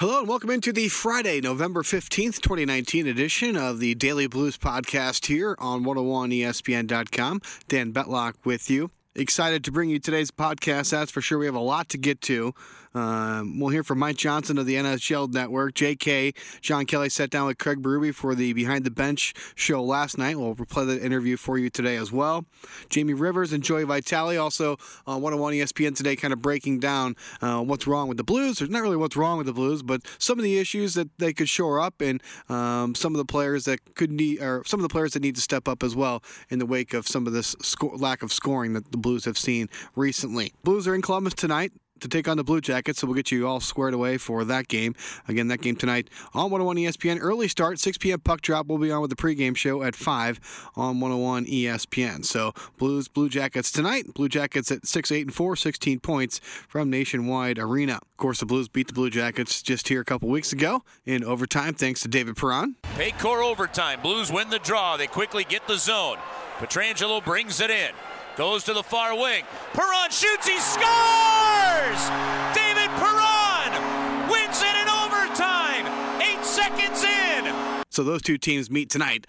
Hello and welcome into the Friday, November 15th, 2019 edition of the Daily Blues podcast here on 101ESPN.com. Dan Betlock with you. Excited to bring you today's podcast. That's for sure. We have a lot to get to. Um, we'll hear from Mike Johnson of the NHL Network. JK, John Kelly sat down with Craig Berube for the Behind the Bench show last night. We'll replay the interview for you today as well. Jamie Rivers and Joey Vitale also on 101 ESPN today, kind of breaking down uh, what's wrong with the Blues. There's not really what's wrong with the Blues, but some of the issues that they could shore up and um, some of the players that could need, or some of the players that need to step up as well in the wake of some of this sco- lack of scoring that the Blues have seen recently. Blues are in Columbus tonight to take on the Blue Jackets, so we'll get you all squared away for that game. Again, that game tonight on 101 ESPN. Early start, 6 p.m. puck drop. We'll be on with the pregame show at 5 on 101 ESPN. So Blues, Blue Jackets tonight. Blue Jackets at 6, 8, and 4, 16 points from Nationwide Arena. Of course, the Blues beat the Blue Jackets just here a couple weeks ago in overtime, thanks to David Perron. Paycor overtime. Blues win the draw. They quickly get the zone. Pietrangelo brings it in. Goes to the far wing. Perron shoots. He scores! David Perron wins it in overtime. Eight seconds in. So those two teams meet tonight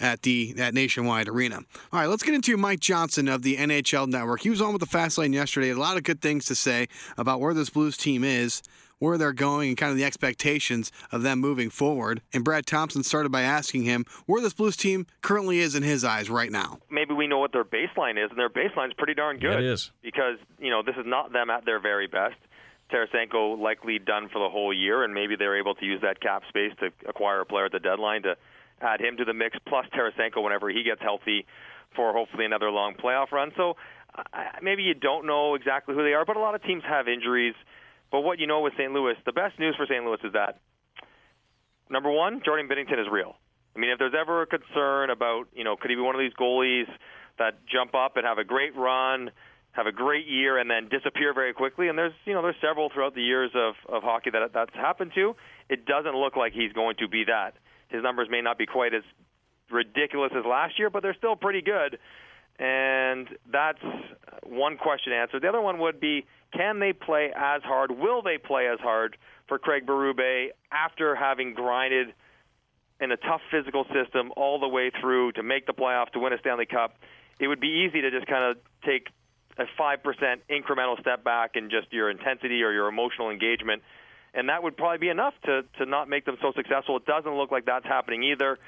at the at Nationwide Arena. All right, let's get into Mike Johnson of the NHL Network. He was on with the Fast Lane yesterday. A lot of good things to say about where this Blues team is where they're going and kind of the expectations of them moving forward. And Brad Thompson started by asking him where this Blues team currently is in his eyes right now. Maybe we know what their baseline is, and their baseline is pretty darn good. Yeah, it is. Because, you know, this is not them at their very best. Tarasenko likely done for the whole year, and maybe they're able to use that cap space to acquire a player at the deadline to add him to the mix, plus Tarasenko whenever he gets healthy for hopefully another long playoff run. So uh, maybe you don't know exactly who they are, but a lot of teams have injuries. But what you know with St. Louis, the best news for St. Louis is that number one, Jordan Binnington is real. I mean, if there's ever a concern about, you know, could he be one of these goalies that jump up and have a great run, have a great year, and then disappear very quickly? And there's, you know, there's several throughout the years of of hockey that that's happened to. It doesn't look like he's going to be that. His numbers may not be quite as ridiculous as last year, but they're still pretty good. And that's one question answered. The other one would be can they play as hard? Will they play as hard for Craig Berube after having grinded in a tough physical system all the way through to make the playoffs to win a Stanley Cup? It would be easy to just kind of take a 5% incremental step back in just your intensity or your emotional engagement. And that would probably be enough to, to not make them so successful. It doesn't look like that's happening either.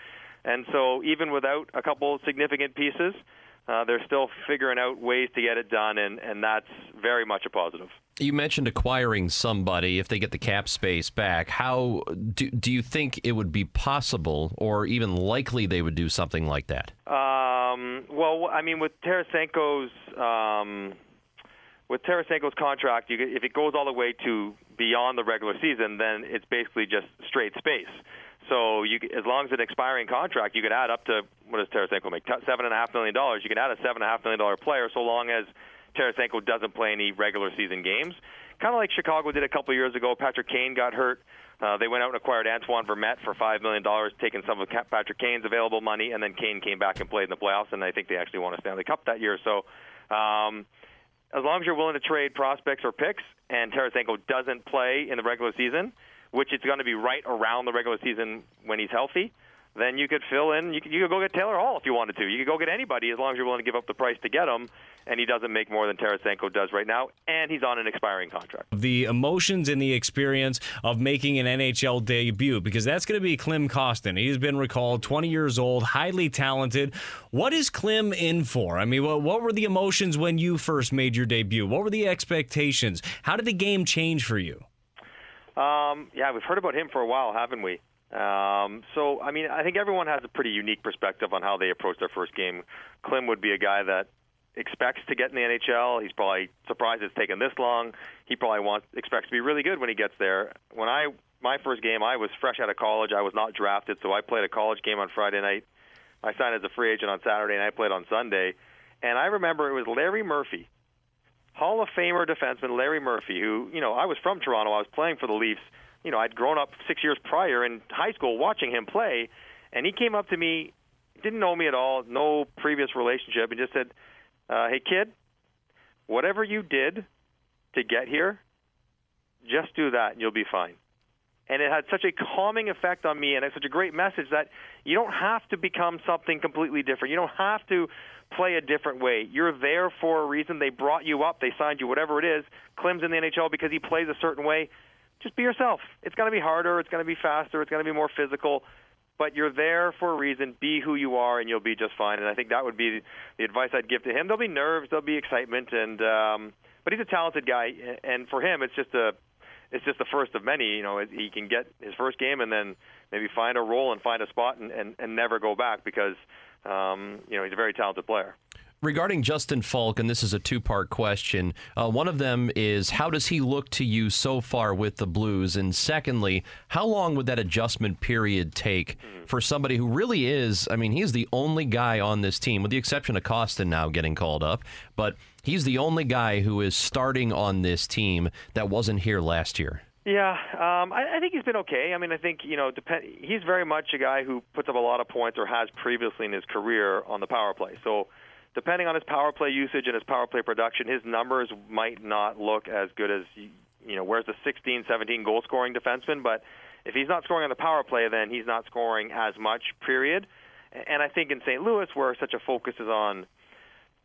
And so, even without a couple significant pieces, uh, they're still figuring out ways to get it done, and, and that's very much a positive. You mentioned acquiring somebody if they get the cap space back. How do, do you think it would be possible or even likely they would do something like that? Um, well, I mean, with Tarasenko's um, with Tarasenko's contract, you, if it goes all the way to beyond the regular season, then it's basically just straight space. So you, as long as an expiring contract, you could add up to what does Tarasenko make? Seven and a half million dollars. You can add a seven and a half million dollar player, so long as Tarasenko doesn't play any regular season games. Kind of like Chicago did a couple years ago. Patrick Kane got hurt. Uh, they went out and acquired Antoine Vermette for five million dollars, taking some of Patrick Kane's available money, and then Kane came back and played in the playoffs, and I think they actually won a Stanley Cup that year. So. Um, as long as you're willing to trade prospects or picks, and Tarasenko doesn't play in the regular season, which it's going to be right around the regular season when he's healthy, then you could fill in. You could, you could go get Taylor Hall if you wanted to. You could go get anybody as long as you're willing to give up the price to get him. And he doesn't make more than Tarasenko does right now, and he's on an expiring contract. The emotions and the experience of making an NHL debut, because that's going to be Klim Kostin. He's been recalled, 20 years old, highly talented. What is Klim in for? I mean, what, what were the emotions when you first made your debut? What were the expectations? How did the game change for you? Um, yeah, we've heard about him for a while, haven't we? Um, so, I mean, I think everyone has a pretty unique perspective on how they approach their first game. Klim would be a guy that expects to get in the NHL. He's probably surprised it's taken this long. He probably wants expects to be really good when he gets there. When I my first game, I was fresh out of college. I was not drafted, so I played a college game on Friday night. I signed as a free agent on Saturday, and I played on Sunday. And I remember it was Larry Murphy, Hall of Famer defenseman Larry Murphy, who you know I was from Toronto. I was playing for the Leafs you know, I'd grown up six years prior in high school watching him play, and he came up to me, didn't know me at all, no previous relationship, and just said, uh, "Hey, kid, whatever you did to get here, just do that, and you'll be fine." And it had such a calming effect on me and it's such a great message that you don't have to become something completely different. You don't have to play a different way. You're there for a reason. They brought you up, they signed you, whatever it is. Klim's in the NHL because he plays a certain way. Just be yourself. It's going to be harder, it's going to be faster, it's going to be more physical, but you're there for a reason. Be who you are, and you'll be just fine. And I think that would be the advice I'd give to him. There'll be nerves, there'll be excitement, and um, but he's a talented guy, and for him, it's just a it's just the first of many. You know, he can get his first game and then maybe find a role and find a spot and, and, and never go back because um, you know he's a very talented player. Regarding Justin Faulk, and this is a two part question, uh, one of them is how does he look to you so far with the Blues? And secondly, how long would that adjustment period take for somebody who really is? I mean, he's the only guy on this team, with the exception of Kostin now getting called up, but he's the only guy who is starting on this team that wasn't here last year. Yeah, um, I, I think he's been okay. I mean, I think you know, depend. He's very much a guy who puts up a lot of points or has previously in his career on the power play. So depending on his power play usage and his power play production, his numbers might not look as good as you know. Where's the 16, 17 goal scoring defenseman? But if he's not scoring on the power play, then he's not scoring as much. Period. And I think in St. Louis, where such a focus is on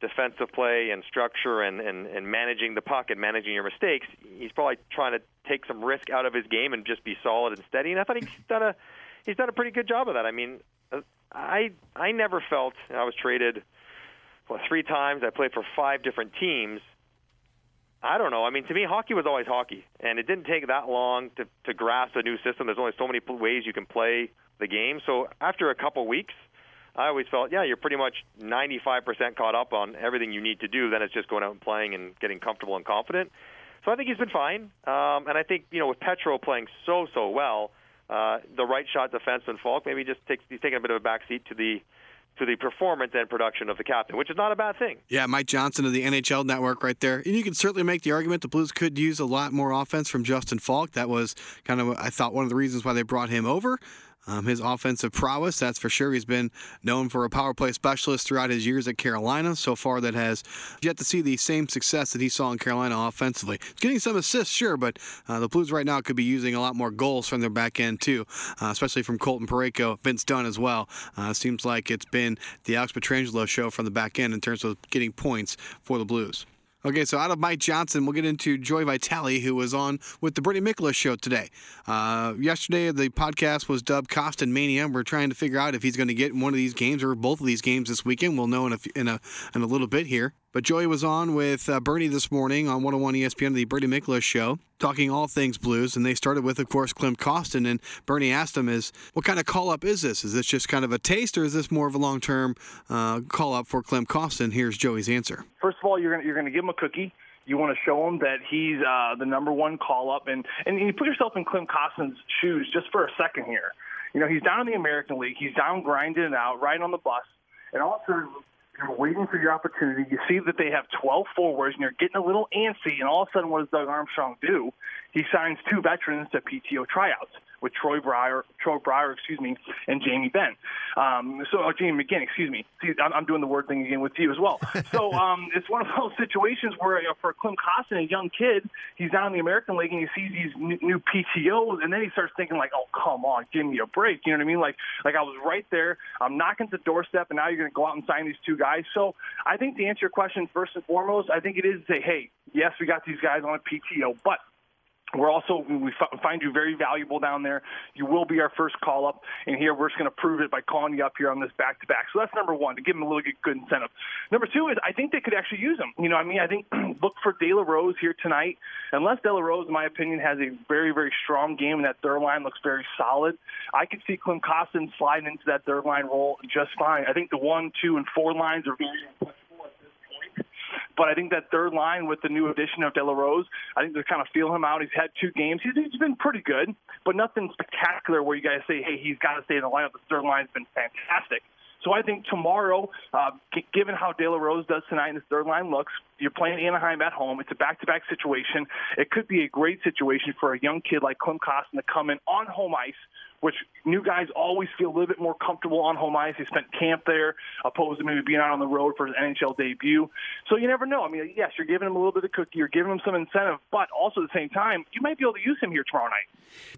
defensive play and structure and, and, and managing the puck and managing your mistakes, he's probably trying to take some risk out of his game and just be solid and steady. And I thought he's done a he's done a pretty good job of that. I mean, I I never felt I was traded well, three times. I played for five different teams. I don't know. I mean, to me, hockey was always hockey, and it didn't take that long to to grasp a new system. There's only so many ways you can play the game. So after a couple weeks, I always felt, yeah, you're pretty much 95% caught up on everything you need to do. Then it's just going out and playing and getting comfortable and confident. So I think he's been fine, um, and I think you know with Petro playing so so well, uh, the right shot defenseman Faulk maybe just takes he's taking a bit of a backseat to the to the performance and production of the captain, which is not a bad thing. Yeah, Mike Johnson of the NHL Network right there. And you can certainly make the argument the Blues could use a lot more offense from Justin Faulk. That was kind of, I thought, one of the reasons why they brought him over. Um, his offensive prowess, that's for sure. He's been known for a power play specialist throughout his years at Carolina. So far, that has yet to see the same success that he saw in Carolina offensively. He's getting some assists, sure, but uh, the Blues right now could be using a lot more goals from their back end, too, uh, especially from Colton Parayko, Vince Dunn as well. Uh, seems like it's been the Alex Pietrangelo show from the back end in terms of getting points for the Blues. Okay, so out of Mike Johnson, we'll get into Joey Vitale, who was on with the Brittany Miklasz show today. Uh, yesterday, the podcast was dubbed Kostin Mania. We're trying to figure out if he's going to get in one of these games or both of these games this weekend. We'll know in a, in a, in a little bit here. But Joey was on with uh, Bernie this morning on 101 ESPN, the Bernie Miklasz show, talking all things blues. And they started with, of course, Klim Kostin. And Bernie asked him, "Is what kind of call up is this? Is this just kind of a taste, or is this more of a long term uh, call up for Klim Kostin?" Here's Joey's answer. First of all, you're gonna, you're going to give him a cookie. You want to show him that he's uh, the number one call up, and and you put yourself in Klim Kostin's shoes just for a second here. You know, he's down in the American League. He's down grinding it out, riding on the bus, and all of a sudden you're waiting for your opportunity. You see that they have 12 forwards, and you're getting a little antsy. And all of a sudden, what does Doug Armstrong do? He signs two veterans to PTO tryouts with Troy Breier, Troy Breier, excuse me, and Jamie Benn. Um, so, oh, Jamie McGinn, excuse me. See, I'm, I'm, doing the word thing again with you as well. So, um, it's one of those situations where you know, for Klim Kostin, a young kid, he's down in the American League and he sees these new, new PTOs, and then he starts thinking like, "Oh, come on, give me a break." You know what I mean? Like, like I was right there. I'm knocking at the doorstep, and now you're going to go out and sign these two guys. So, I think to answer your question first and foremost, I think it is to say, "Hey, yes, we got these guys on a PTO, but." We're also we find you very valuable down there. You will be our first call up, and here we're just going to prove it by calling you up here on this back to back. So that's number one to give them a little good incentive. Number two is I think they could actually use him. You know, I mean, I think look for De La Rose here tonight. Unless De La Rose, in my opinion, has a very very strong game and that third line looks very solid, I could see Klim Kostin sliding into that third line role just fine. I think the one, two, and four lines are very but I think that third line with the new addition of De La Rose, I think they're kind of feeling him out. He's had two games. He's, he's been pretty good, but nothing spectacular where you guys say, hey, he's got to stay in the lineup. The third line's been fantastic. So I think tomorrow, uh, given how De La Rose does tonight and his third line looks, you're playing Anaheim at home. It's a back-to-back situation. It could be a great situation for a young kid like Klim Kostin to come in on home ice which new guys always feel a little bit more comfortable on home ice. He spent camp there, opposed to maybe being out on the road for his NHL debut. So you never know. I mean, yes, you're giving him a little bit of cookie, you're giving him some incentive, but also at the same time, you might be able to use him here tomorrow night.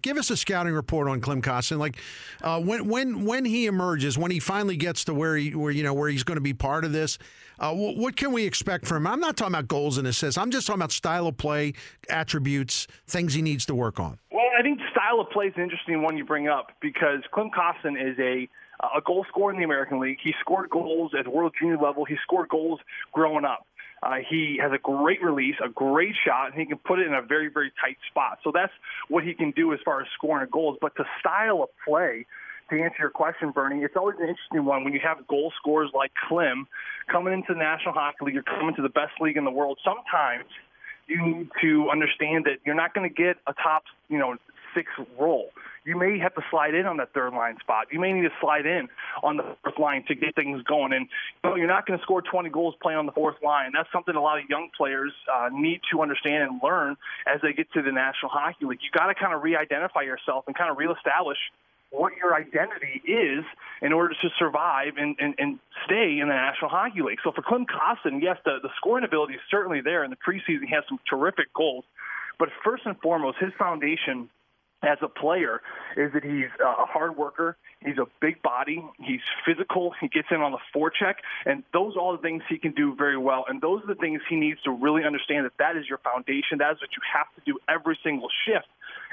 Give us a scouting report on Klim Kostin. Like uh, when when when he emerges, when he finally gets to where he where you know where he's going to be part of this. Uh, what, what can we expect from him? I'm not talking about goals and assists. I'm just talking about style of play, attributes, things he needs to work on. Well, I think style of play is an interesting one you bring up because Klim Kostin is a a goal scorer in the American League. He scored goals at World Junior level. He scored goals growing up. Uh, he has a great release, a great shot, and he can put it in a very, very tight spot. So that's what he can do as far as scoring goals. But the style of play, to answer your question, Bernie, it's always an interesting one when you have goal scorers like Klim coming into the National Hockey League or coming to the best league in the world. Sometimes you need to understand that you're not going to get a top, you know, six role. You may have to slide in on that third line spot. You may need to slide in on the fourth line to get things going. And you know, you're not going to score 20 goals playing on the fourth line. That's something a lot of young players uh, need to understand and learn as they get to the National Hockey League. You got to kind of re-identify yourself and kind of reestablish what your identity is in order to survive and, and, and stay in the National Hockey League. So for Klim Kostin, yes, the, the scoring ability is certainly there. In the preseason, he has some terrific goals. But first and foremost, his foundation – as a player is that he's a hard worker. He's a big body. He's physical. He gets in on the forecheck, and those are all the things he can do very well. And those are the things he needs to really understand that that is your foundation. That is what you have to do every single shift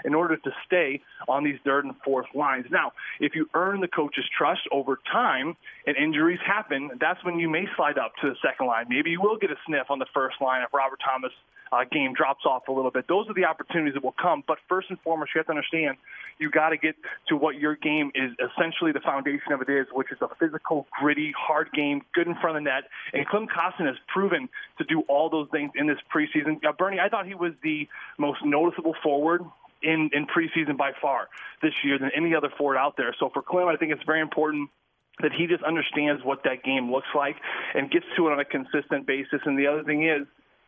in order to stay on these third and fourth lines. Now, if you earn the coach's trust over time and injuries happen, that's when you may slide up to the second line. Maybe you will get a sniff on the first line if Robert Thomas uh, game drops off a little bit. Those are the opportunities that will come. But first and foremost, you have to understand you got to get to what your game is essentially the foundation of it is, which is a physical, gritty, hard game, good in front of the net. And Klim Kostin has proven to do all those things in this preseason. Uh, Bernie, I thought he was the most noticeable forward in, in preseason by far this year than any other forward out there. So for Klim, I think it's very important that he just understands what that game looks like and gets to it on a consistent basis. And the other thing is,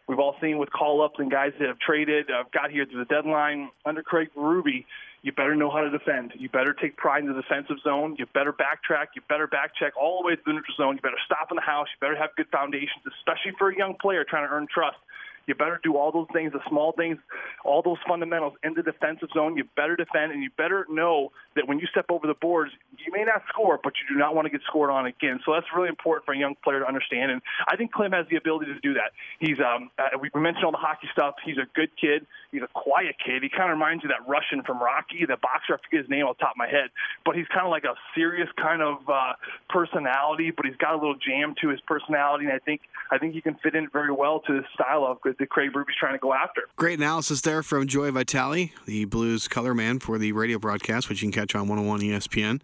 we've all seen with call-ups and guys that have traded, uh, got here to the deadline under Craig Berube. you better know how to defend. You better take pride in the defensive zone. You better backtrack. You better backcheck all the way to the neutral zone. You better stop in the house. You better have good foundations, especially for a young player trying to earn trust. You better do all those things, the small things, all those fundamentals in the defensive zone. You better defend, and you better know that when you step over the boards, you may not score, but you do not want to get scored on again. So that's really important for a young player to understand. And I think Klim has the ability to do that. He's, um, uh, we mentioned all the hockey stuff. He's a good kid. He's a quiet kid. He kind of reminds you of that Russian from Rocky, the boxer. I forget his name off the top of my head, but he's kind of like a serious kind of uh, personality, but he's got a little jam to his personality, and I think I think he can fit in very well to the style of that Craig Berube's trying to go after. Great analysis there from Joey Vitale, the Blues color man for the radio broadcast, which you can catch on 101 ESPN.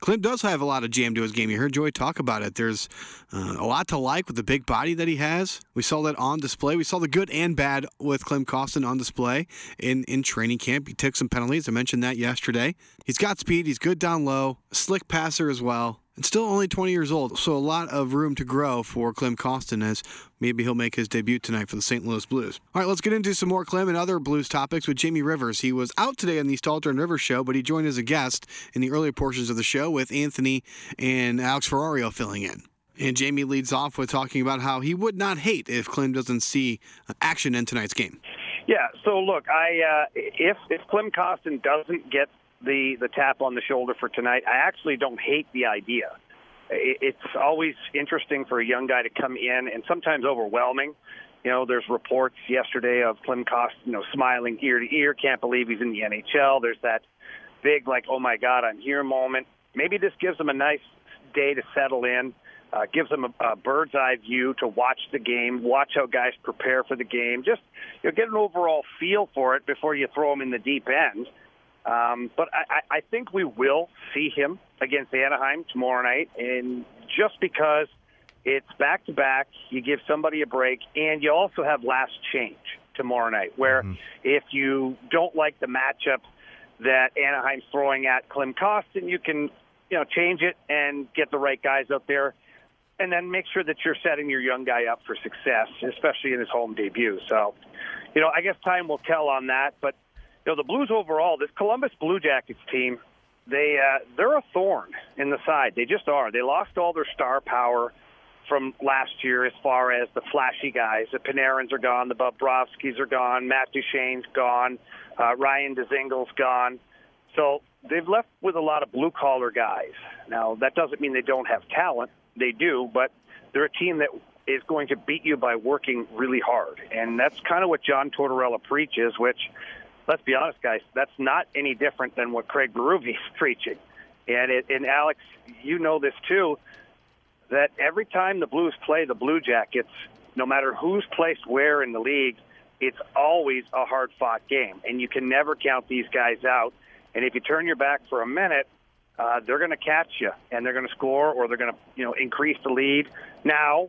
Klim does have a lot of jam to his game. You heard Joey talk about it. There's uh, a lot to like with the big body that he has. We saw that on display. We saw the good and bad with Klim Kostin on display in, in training camp. He took some penalties. I mentioned that yesterday. He's got speed. He's good down low. Slick passer as well and still only 20 years old, so a lot of room to grow for Klim Kostin as maybe he'll make his debut tonight for the St. Louis Blues. All right, let's get into some more Klim and other Blues topics with Jamie Rivers. He was out today on the Stalter and Rivers show, but he joined as a guest in the earlier portions of the show with Anthony and Alex Ferrario filling in. And Jamie leads off with talking about how he would not hate if Klim doesn't see action in tonight's game. Yeah. So look, I uh, if if Klim Kostin doesn't get the the tap on the shoulder for tonight. I actually don't hate the idea. It's always interesting for a young guy to come in, and sometimes overwhelming. You know, there's reports yesterday of Klim Kost, you know, smiling ear to ear, can't believe he's in the NHL. There's that big, like, oh my God, I'm here moment. Maybe this gives him a nice day to settle in, uh, gives him a, a bird's eye view to watch the game, watch how guys prepare for the game, just you know, get an overall feel for it before you throw him in the deep end. Um, but I, I think we will see him against Anaheim tomorrow night, and just because it's back to back, you give somebody a break, and you also have last change tomorrow night, where mm-hmm. if you don't like the matchup that Anaheim's throwing at Klim Kostin, you can you know, change it and get the right guys out there, and then make sure that you're setting your young guy up for success, especially in his home debut. So, you know, I guess time will tell on that. But you know, the Blues overall, this Columbus Blue Jackets team, they uh, they're a thorn in the side. They just are. They lost all their star power from last year as far as the flashy guys. The Panarins are gone. The Bobrovskis are gone. Matt Duchene's gone. Uh, Ryan Dzingel's gone. So they've left with a lot of blue collar guys. Now that doesn't mean they don't have talent. They do, but they're a team that is going to beat you by working really hard, and that's kind of what John Tortorella preaches. Which, let's be honest, guys, that's not any different than what Craig Berube is preaching. And it, and Alex, you know this too that every time the Blues play the Blue Jackets, no matter who's placed where in the league, it's always a hard fought game. And you can never count these guys out. And if you turn your back for a minute, uh, they're going to catch you and they're going to score or they're going to you know increase the lead. Now,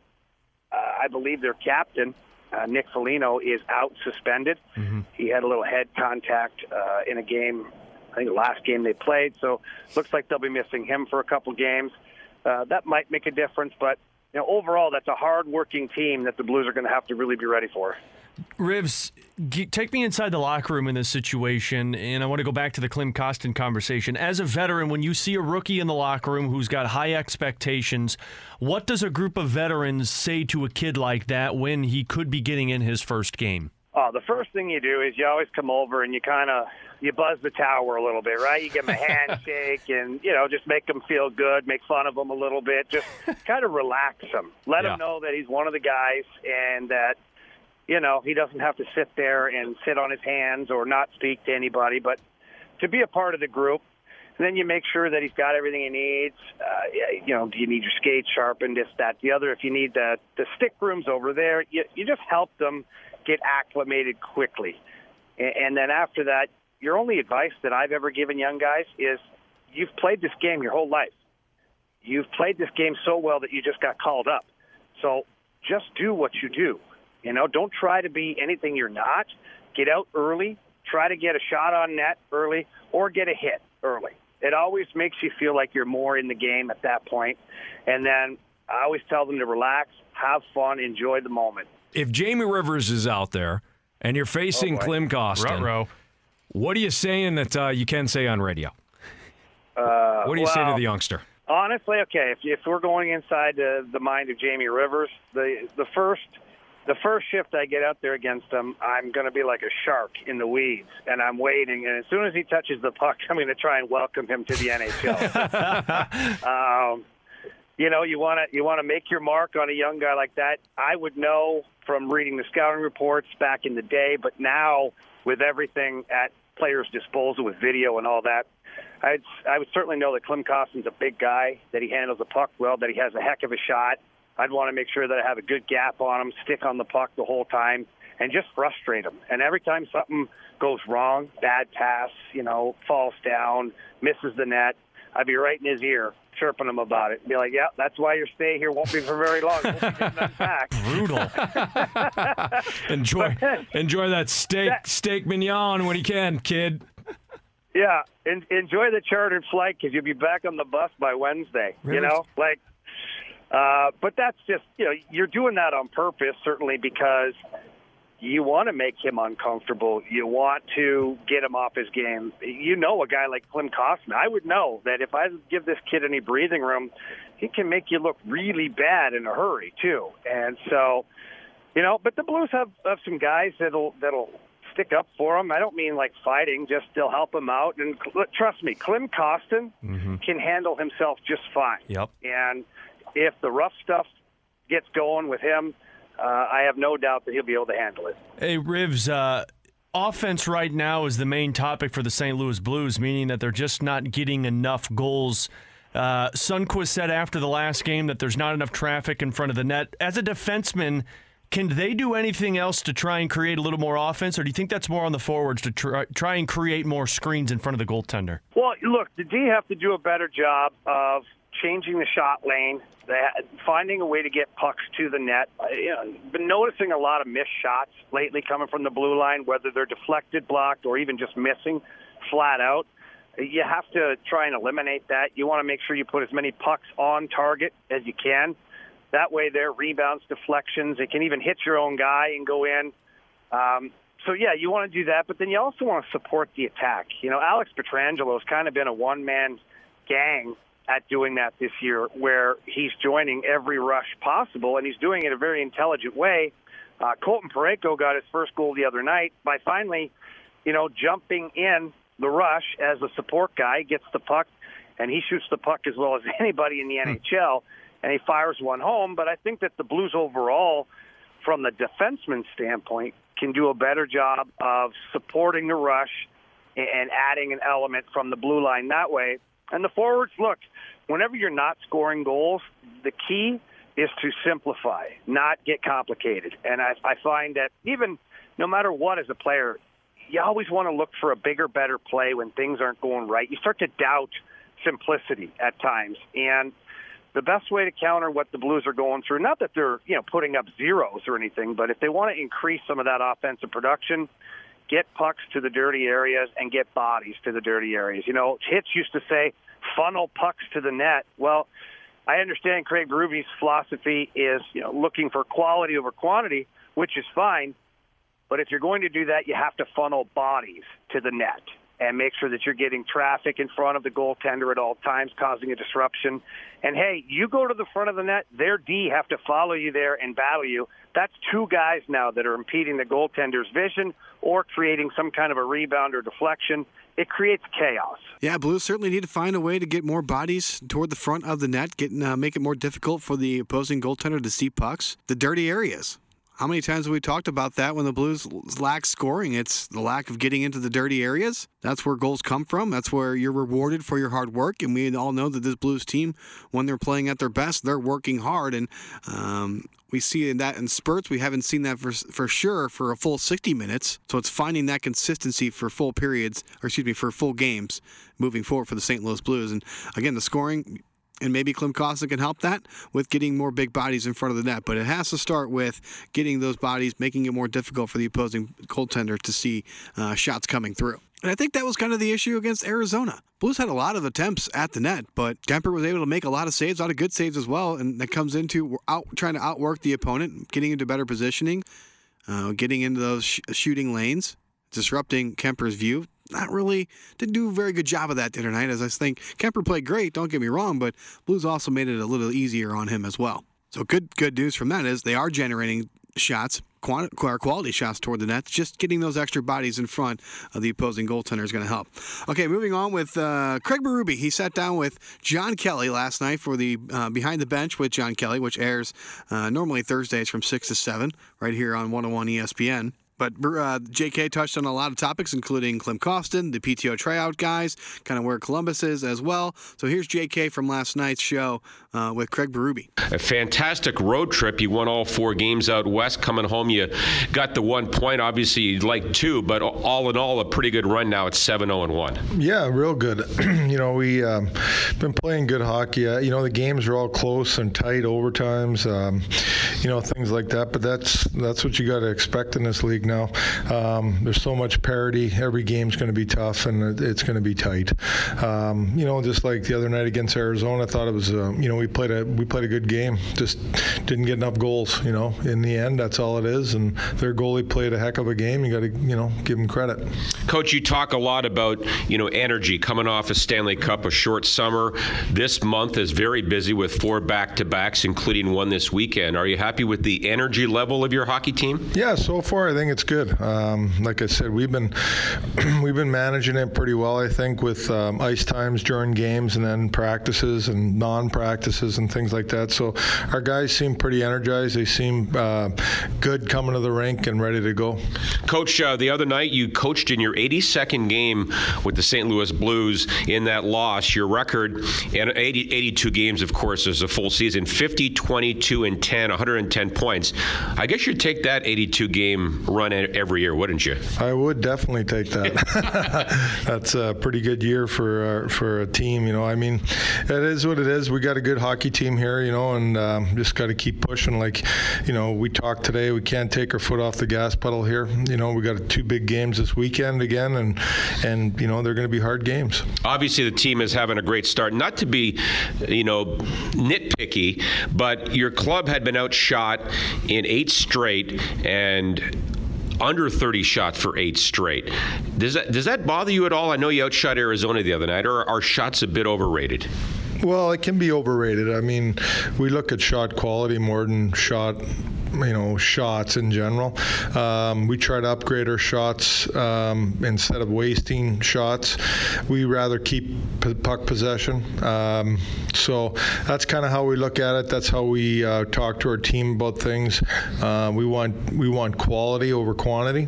uh, I believe their captain, uh, Nick Foligno, is out suspended. Mm-hmm. He had a little head contact uh, in a game, I think the last game they played. So looks like they'll be missing him for a couple games uh, that might make a difference. But you know, overall, that's a hard-working team that the Blues are going to have to really be ready for. Rivs, take me inside the locker room in this situation, and I want to go back to the Klim Kostin conversation. As a veteran, when you see a rookie in the locker room who's got high expectations, what does a group of veterans say to a kid like that when he could be getting in his first game? Oh, the first thing you do is you always come over and you kind of you buzz the tower a little bit, right? You give him a handshake and you know just make him feel good, make fun of him a little bit, just kind of relax him, let yeah. him know that he's one of the guys and that you know he doesn't have to sit there and sit on his hands or not speak to anybody, but to be a part of the group. And then you make sure that he's got everything he needs. Uh, you know, do you need your skates sharpened? This, that, the other. If you need the the stick rooms over there, you you just help them get acclimated quickly. And then after that, your only advice that I've ever given young guys is you've played this game your whole life. You've played this game so well that you just got called up. So just do what you do. You know, don't try to be anything you're not. Get out early, try to get a shot on net early, or get a hit early. It always makes you feel like you're more in the game at that point. And then I always tell them to relax, have fun, enjoy the moment if Jamie Rivers is out there and you're facing oh Klim Kostin, what are you saying that uh, you can say on radio? Uh, what do you well, say to the youngster? Honestly, okay, if, if we're going inside the, the mind of Jamie Rivers, the the first the first shift I get out there against him, I'm going to be like a shark in the weeds, and I'm waiting. And as soon as he touches the puck, I'm going to try and welcome him to the NHL. um, you know, you want to you want to make your mark on a young guy like that. I would know from reading the scouting reports back in the day, but now with everything at players' disposal with video and all that, I'd I would certainly know that Klim Kostin's a big guy, that he handles the puck well, that he has a heck of a shot. I'd want to make sure that I have a good gap on him, stick on the puck the whole time, and just frustrate him. And every time something goes wrong, bad pass, you know, falls down, misses the net, I'd be right in his ear chirping him about it. Be like, yeah, that's why your stay here won't be for very long. Brutal. enjoy, enjoy that steak, that, steak mignon when you can, kid. Yeah, en- enjoy the chartered flight because you'll be back on the bus by Wednesday. Really? You know, like, uh, but that's just you know you're doing that on purpose, certainly because you want to make him uncomfortable. You want to get him off his game. You know, a guy like Klim Kostin, I would know that if I give this kid any breathing room, he can make you look really bad in a hurry too. And so, you know, but the Blues have, have some guys that'll that'll stick up for him. I don't mean like fighting, just they'll help him out. And trust me, Klim Kostin mm-hmm. can handle himself just fine. Yep. And if the rough stuff gets going with him uh, I have no doubt that he'll be able to handle it. Hey, Rivs, uh, offense right now is the main topic for the St. Louis Blues, meaning that they're just not getting enough goals. Uh, Sundqvist said after the last game that there's not enough traffic in front of the net. As a defenseman, can they do anything else to try and create a little more offense, or do you think that's more on the forwards to try, try and create more screens in front of the goaltender? Well, look, the D have to do a better job of changing the shot lane, finding a way to get pucks to the net. You know, been noticing a lot of missed shots lately coming from the blue line, whether they're deflected, blocked, or even just missing flat out. you have to try and eliminate that. You want to make sure you put as many pucks on target as you can. That way, their rebounds, deflections, it can even hit your own guy and go in. Um, so yeah, you want to do that, but then you also want to support the attack. You know, Alex Pietrangelo has kind of been a one-man gang at doing that this year, where he's joining every rush possible, and he's doing it in a very intelligent way. Uh, Colton Parayko got his first goal the other night by finally, you know, jumping in the rush as a support guy, gets the puck, and he shoots the puck as well as anybody in the hmm. NHL, and he fires one home. But I think that the Blues overall, from the defenseman standpoint, can do a better job of supporting the rush and adding an element from the blue line that way. And the forwards, look, whenever you're not scoring goals, the key is to simplify, not get complicated. And I, I find that even no matter what as a player, you always want to look for a bigger, better play when things aren't going right. You start to doubt simplicity at times. And the best way to counter what the Blues are going through, not that they're, you know, putting up zeros or anything, but if they want to increase some of that offensive production, get pucks to the dirty areas and get bodies to the dirty areas. You know, Hitch used to say funnel pucks to the net. Well, I understand Craig Berube's philosophy is, you know, looking for quality over quantity, which is fine. But if you're going to do that, you have to funnel bodies to the net and make sure that you're getting traffic in front of the goaltender at all times, causing a disruption. And hey, you go to the front of the net, their D have to follow you there and battle you. That's two guys now that are impeding the goaltender's vision or creating some kind of a rebound or deflection. It creates chaos. Yeah, Blues certainly need to find a way to get more bodies toward the front of the net, get, uh, make it more difficult for the opposing goaltender to see pucks. The dirty areas. How many times have we talked about that when the Blues lack scoring? It's the lack of getting into the dirty areas. That's where goals come from. That's where you're rewarded for your hard work. And we all know that this Blues team, when they're playing at their best, they're working hard. And um, we see that in spurts. We haven't seen that for, for sure for a full 60 minutes. So it's finding that consistency for full periods, or excuse me, for full games moving forward for the St. Louis Blues. And again, the scoring, and maybe Klim Kostin can help that with getting more big bodies in front of the net. But it has to start with getting those bodies, making it more difficult for the opposing goaltender to see uh, shots coming through. And I think that was kind of the issue against Arizona. Blues had a lot of attempts at the net, but Kuemper was able to make a lot of saves, a lot of good saves as well. And that comes into out, trying to outwork the opponent, getting into better positioning, uh, getting into those sh- shooting lanes, disrupting Kuemper's view not really didn't do a very good job of that other night. As I think Kuemper played great, don't get me wrong, but Blues also made it a little easier on him as well. So good good news from that is they are generating shots, quality shots toward the net. Just getting those extra bodies in front of the opposing goaltender is going to help. Okay, moving on with uh, Craig Berube. He sat down with John Kelly last night for the uh, Behind the Bench with John Kelly, which airs uh, normally Thursdays from 6 to 7 right here on 101 ESPN. But uh, JK touched on a lot of topics, including Klim Kostin, the PTO tryout guys, kind of where Columbus is as well. So here's JK from last night's show uh, with Craig Berube. A fantastic road trip. You won all four games out west. Coming home, you got the one point. Obviously, you'd like two, but all in all, a pretty good run now. It's 7 0 and 1. Yeah, real good. you know, we've um, been playing good hockey. Uh, you know, the games are all close and tight, overtimes, um, you know, things like that. But that's, that's what you got to expect in this league now. Um, there's so much parity. Every game's going to be tough and it's going to be tight. Um, you know, just like the other night against Arizona, I thought it was, uh, you know, we played a we played a good game. Just didn't get enough goals. You know, in the end, that's all it is. And their goalie played a heck of a game. You got to you know give him credit. Coach, you talk a lot about you know energy coming off a Stanley Cup, a short summer. This month is very busy with four back-to-backs, including one this weekend. Are you happy with the energy level of your hockey team? Yeah, so far I think it's good. Um, like I said, we've been we've been managing it pretty well. I think with um, ice times during games and then practices and non-practices and things like that. So our guys seem pretty energized. They seem uh, good coming to the rink and ready to go. Coach, uh, the other night you coached in your 82nd game with the St. Louis Blues in that loss. Your record, and 80, 82 games, of course, is a full season 50, 22, and 10, 110 points. I guess you'd take that 82 game run every year, wouldn't you? I would definitely take that. That's a pretty good year for uh, for a team. You know, I mean, it is what it is. We got a good hockey team here, you know, and um, just got to keep pushing. Like, you know, we talked today. We can't take our foot off the gas pedal here. You know, we got two big games this weekend again, and and you know they're going to be hard games. Obviously, the team is having a great start. Not to be, you know, nitpicky, but your club had been outshot in eight straight and under 30 shots for eight straight. Does that does that bother you at all? I know you outshot Arizona the other night. Or are shots a bit overrated? Well, it can be overrated. I mean, we look at shot quality more than shot you know shots in general. Um, we try to upgrade our shots um, instead of wasting shots. We rather keep puck possession. Um, so that's kind of how we look at it. That's how we uh, talk to our team about things. Uh, we want we want quality over quantity.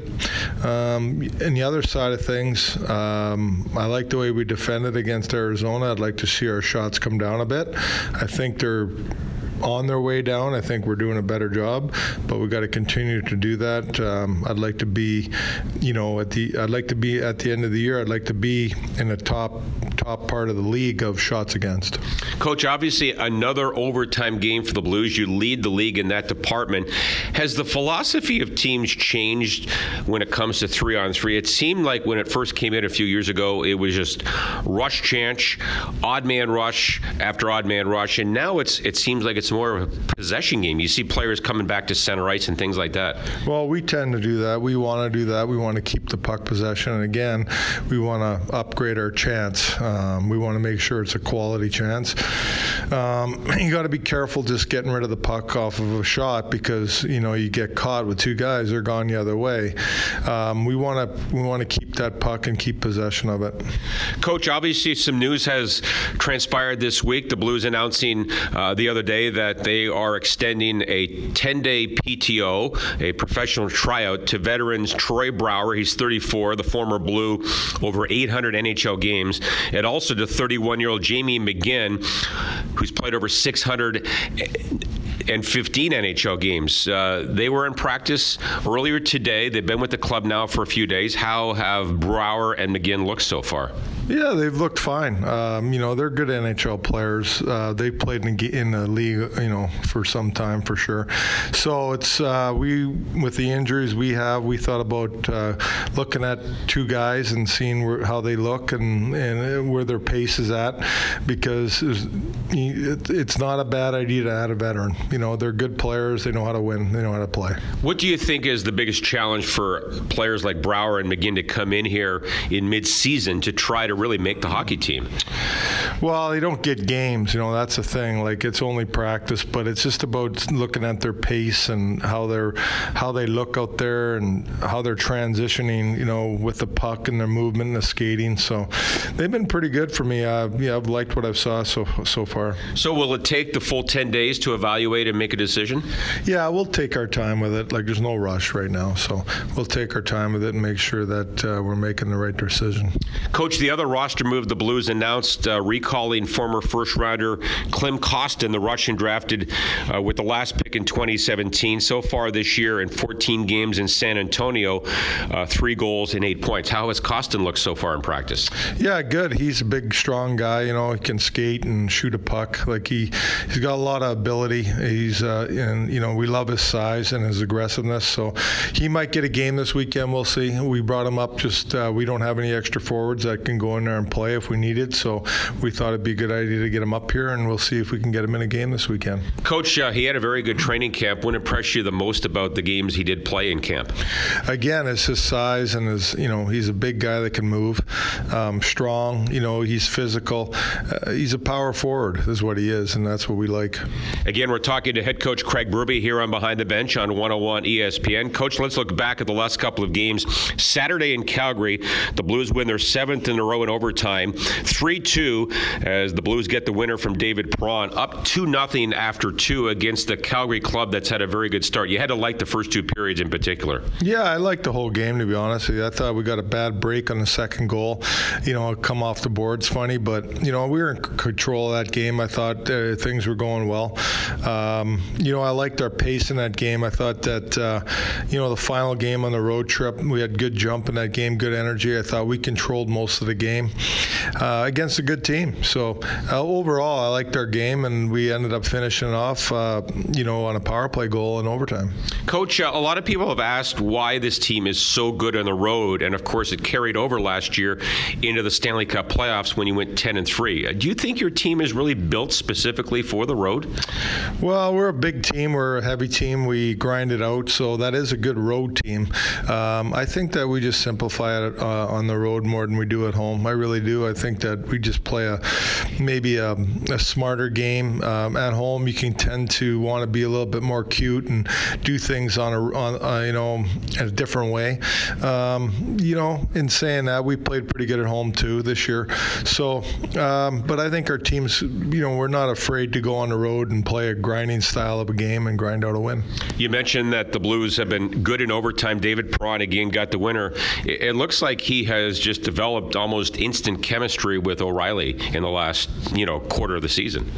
Um, and the other side of things, um, I like the way we defended against Arizona. I'd like to see our shots come down a bit. I think they're on their way down. I think we're doing a better job, but we've got to continue to do that. Um, I'd like to be, you know, at the I'd like to be at the end of the year. I'd like to be in the top top part of the league of shots against. Coach, obviously another overtime game for the Blues. You lead the league in that department. Has the philosophy of teams changed when it comes to three on three? It seemed like when it first came in a few years ago, it was just rush chance, odd man rush after odd man rush, and now it's it seems like it's more of a possession game. You see players coming back to center ice and things like that. Well, we tend to do that. We want to do that. We want to keep the puck possession, and again, we want to upgrade our chance. Um, we want to make sure it's a quality chance. Um, you got to be careful just getting rid of the puck off of a shot because you know you get caught with two guys; they're gone the other way. Um, we want to we want to keep that puck and keep possession of it. Coach, obviously, some news has transpired this week. The Blues announcing uh, the other day that they are extending a 10-day PTO, a professional tryout, to veterans Troy Brouwer. He's 34, the former Blue, over 800 NHL games, and also to 31-year-old Jamie McGinn, who's played over 600 and 15 NHL games. Uh, they were in practice earlier today. They've been with the club now for a few days. How have Brouwer and McGinn looked so far? Yeah, they've looked fine. Um, you know, they're good NHL players. Uh, they played in, in the league, you know, for some time for sure. So it's uh, we with the injuries we have, we thought about uh, looking at two guys and seeing where, how they look and, and where their pace is at, because it's not a bad idea to add a veteran. You know, they're good players. They know how to win. They know how to play. What do you think is the biggest challenge for players like Brouwer and McGinn to come in here in mid-season to try to really make the hockey team? Well, they don't get games. You know, that's the thing. Like it's only practice, but it's just about looking at their pace and how they're how they look out there and how they're transitioning. You know, with the puck and their movement and the skating. So they've been pretty good for me. Uh, yeah, I've liked what I've saw so so far. So will it take the full ten days to evaluate and make a decision? Yeah, we'll take our time with it. Like there's no rush right now, so we'll take our time with it and make sure that uh, we're making the right decision. Coach, the other roster move the Blues announced uh, recalling former first rounder Klim Kostin, the Russian drafted uh, with the last pick in 2017. So far this year, in 14 games in San Antonio, uh, three goals and eight points. How has Kostin looked so far in practice? Yeah, good. He's a big, strong guy. You know, he can skate and shoot a puck. Like he, he's got a lot of ability. He's, uh, and you know, we love his size and his aggressiveness. So he might get a game this weekend. We'll see. We brought him up. Just uh, we don't have any extra forwards that can go in there and play if we needed. So we thought it'd be a good idea to get him up here, and we'll see if we can get him in a game this weekend. Coach, uh, he had a very good training camp. What impressed you the most about the games he did play in camp? Again, it's his size and his, you know, he's a big guy that can move, um, strong. You know, he's physical. Uh, he's a power forward, is what he is, and that's what we like. Again, we're talking to head coach Craig Berube here on Behind the Bench on 101 ESPN. Coach, let's look back at the last couple of games. Saturday in Calgary, the Blues win their seventh in a row go in overtime. 3 2 as the Blues get the winner from David Perron, up 2 0 after two against the Calgary club that's had a very good start. You had to like the first two periods in particular. Yeah, I liked the whole game, to be honest with you. I thought we got a bad break on the second goal. You know, come off the board's funny, but, you know, we were in control of that game. I thought uh, things were going well. Um, you know, I liked our pace in that game. I thought that, uh, you know, the final game on the road trip, we had good jump in that game, good energy. I thought we controlled most of the game uh, against a good team. So uh, overall, I liked our game, and we ended up finishing off, uh, you know, on a power play goal in overtime. Coach, uh, a lot of people have asked why this team is so good on the road, and of course, it carried over last year into the Stanley Cup playoffs when you went 10 and 3. Uh, do you think your team is really built specifically for the road? Well, we're a big team. We're a heavy team. We grind it out, so that is a good road team. Um, I think that we just simplify it uh, on the road more than we do at home. I really do. I think that we just play a maybe a, a smarter game um, at home. You can tend to want to be a little bit more cute and do things on a on uh, you know a different way. Um, you know, in saying that, we played pretty good at home too this year. So, um, but I think our teams, you know, we're not afraid to go on the road and play a grinding style of a game and grind out a win. You mentioned that the Blues have been good in overtime. David Perron again got the winner. It, it looks like he has just developed almost instant chemistry with O'Reilly in the last, you know, quarter of the season.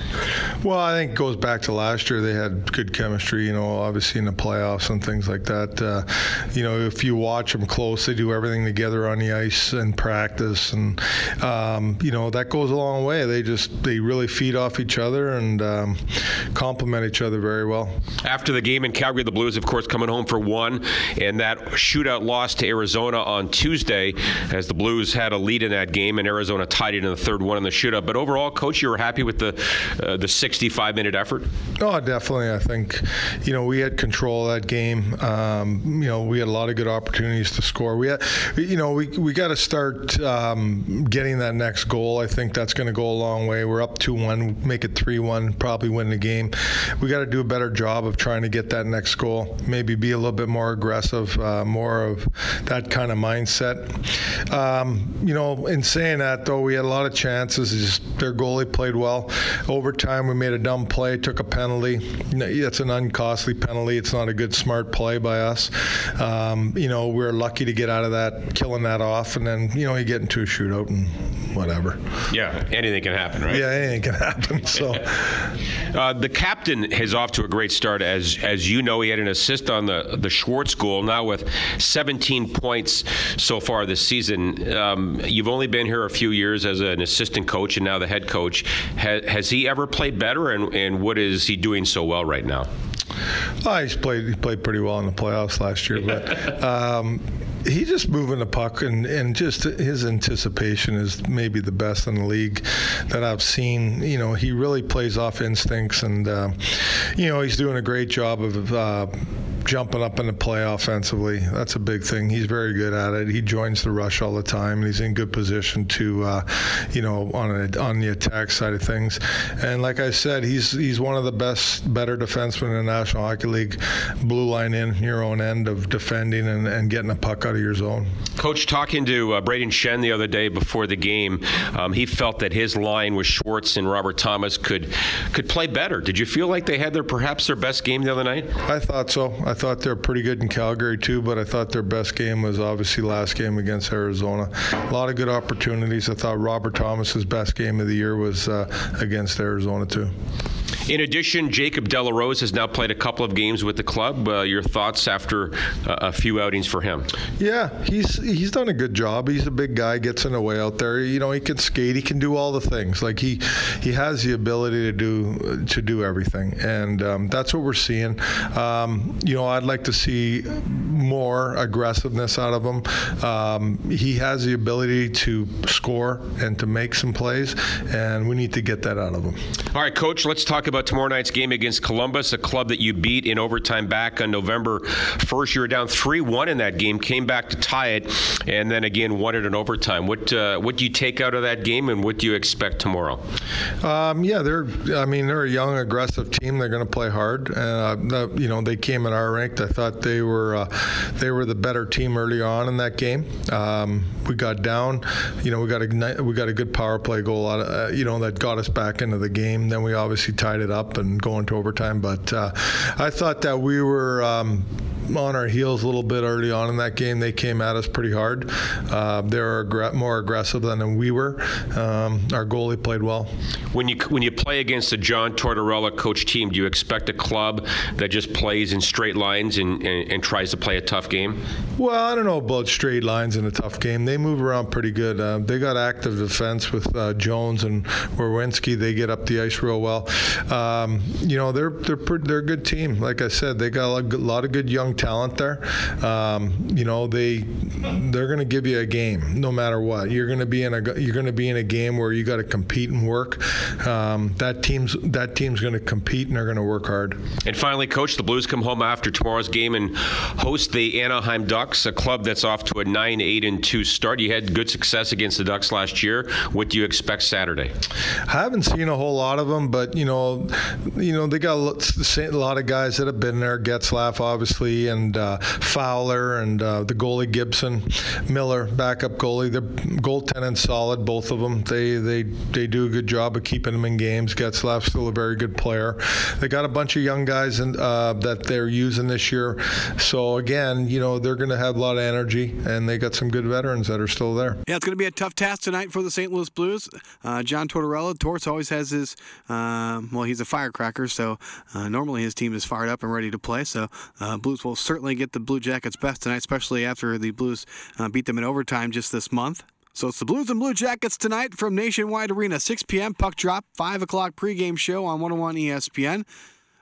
Well, I think it goes back to last year. They had good chemistry, you know, obviously in the playoffs and things like that. Uh, you know, if you watch them close, they do everything together on the ice and practice, and um, you know that goes a long way. They just they really feed off each other and um, complement each other very well. After the game in Calgary, the Blues, of course, coming home for one, and that shootout loss to Arizona on Tuesday, as the Blues had a lead in that game, and Arizona tied it in the third one in the shootout. But overall, coach, you were happy with the uh, the 65 minute effort. Oh, definitely. I think you know we had control of that game. Um, you know, we had a lot of good opportunities to score. We had, you know, we we got to start um, getting that next goal. I think that's going to go a long way. We're up two one, make it three one, probably win the game. We got to do a better job of trying to get that next goal. Maybe be a little bit more aggressive, uh, more of that kind of mindset. Um, you know, in saying that though, we had a lot of chances. Just their goalie played well. Overtime, we made a dumb play, took a penalty. That's an uncostly penalty. It's not a good smart play by us. Um, you know, we are lucky to get out of that, killing that off, and then you know you get into a shootout and whatever. Yeah, anything can happen, right? Yeah, anything can happen. So, uh, the captain is off to a great start, as as you know, he had an assist on the the Schwartz goal. Now with 17 points so far this season, um, you've only been here a few years as an assistant coach, and now the head coach. Ha- has he ever played better, and, and what is he doing so well right now? Oh, he's played. He played pretty well in the playoffs last year, but um, he's just moving the puck, and, and just his anticipation is maybe the best in the league that I've seen. You know, he really plays off instincts, and uh, you know he's doing a great job of. Uh, jumping up in the play offensively. That's a big thing. He's very good at it. He joins the rush all the time, and he's in good position to, uh, you know, on a, on the attack side of things. And like I said, he's he's one of the best, better defensemen in the National Hockey League. Blue line in your own end of defending and, and getting a puck out of your zone. Coach, talking to uh, Brayden Schenn the other day before the game, um, he felt that his line with Schwartz and Robert Thomas could could play better. Did you feel like they had their perhaps their best game the other night? I thought so. I thought they were pretty good in Calgary too, but I thought their best game was obviously last game against Arizona. A lot of good opportunities. I thought Robert Thomas's best game of the year was uh, against Arizona too. In addition, Jacob De La Rose has now played a couple of games with the club. Uh, your thoughts after uh, a few outings for him? Yeah, he's he's done a good job. He's a big guy, gets in the way out there. You know, he can skate. He can do all the things. Like he he has the ability to do to do everything, and um, that's what we're seeing. Um, you know, I'd like to see more aggressiveness out of him. Um, he has the ability to score and to make some plays, and we need to get that out of him. All right, coach. Let's talk about tomorrow night's game against Columbus, a club that you beat in overtime back on November 1st. You were down 3 1 in that game, came back to tie it, and then again won it in overtime. What, uh, what do you take out of that game, and what do you expect tomorrow? Um, yeah, they're. I mean, they're a young, aggressive team. They're going to play hard. Uh, you know, they came in our ranked. I thought they were uh, they were the better team early on in that game. Um, we got down. You know, we got a we got a good power play goal out. Of, uh, you know, that got us back into the game. Then we obviously tied it up and go into overtime. But uh, I thought that we were. Um, on our heels a little bit early on in that game. They came at us pretty hard. Uh, they were aggr- more aggressive than we were. Um, our goalie played well. When you when you play against a John Tortorella coach team, do you expect a club that just plays in straight lines and, and, and tries to play a tough game? Well, I don't know about straight lines in a tough game. They move around pretty good. Uh, they got active defense with uh, Jones and Werenski. They get up the ice real well. Um, you know, they're they're pretty, they're a good team. Like I said, they got a lot of good young talent there. Um, you know, they they're going to give you a game no matter what. You're going to be in a you're going to be in a game where you got to compete and work. Um, that team's that team's going to compete and they're going to work hard. And finally, coach, the Blues come home after tomorrow's game and host the Anaheim Ducks, a club that's off to a 9-8 and 2 start. You had good success against the Ducks last year. What do you expect Saturday? I haven't seen a whole lot of them, but you know, you know they got a lot of guys that have been there. Getzlaf, obviously, and uh, Fowler, and uh, the goalie Gibson, Miller, backup goalie. The goaltending solid, both of them. They they they do a good job of keeping them in games. Getzlaf's still a very good player. They got a bunch of young guys in, uh, that they're using this year. So again, you know, they're going to have a lot of energy, and they got some good veterans that are still there. Yeah, it's going to be a tough task tonight for the St. Louis Blues. Uh, John Tortorella, Torts always has his, uh, well, he's a firecracker, so uh, normally his team is fired up and ready to play. So Blues will certainly get the Blue Jackets best tonight, especially after the Blues uh, beat them in overtime just this month. So it's the Blues and Blue Jackets tonight from Nationwide Arena, 6 p.m. puck drop, 5 o'clock pregame show on 101 ESPN.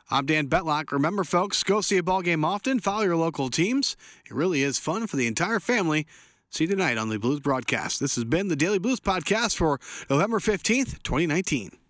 I'm Dan Betlock. Remember, folks, go see a ball game often. Follow your local teams. It really is fun for the entire family. See you tonight on the Blues broadcast. This has been the Daily Blues podcast for November 15th, 2019.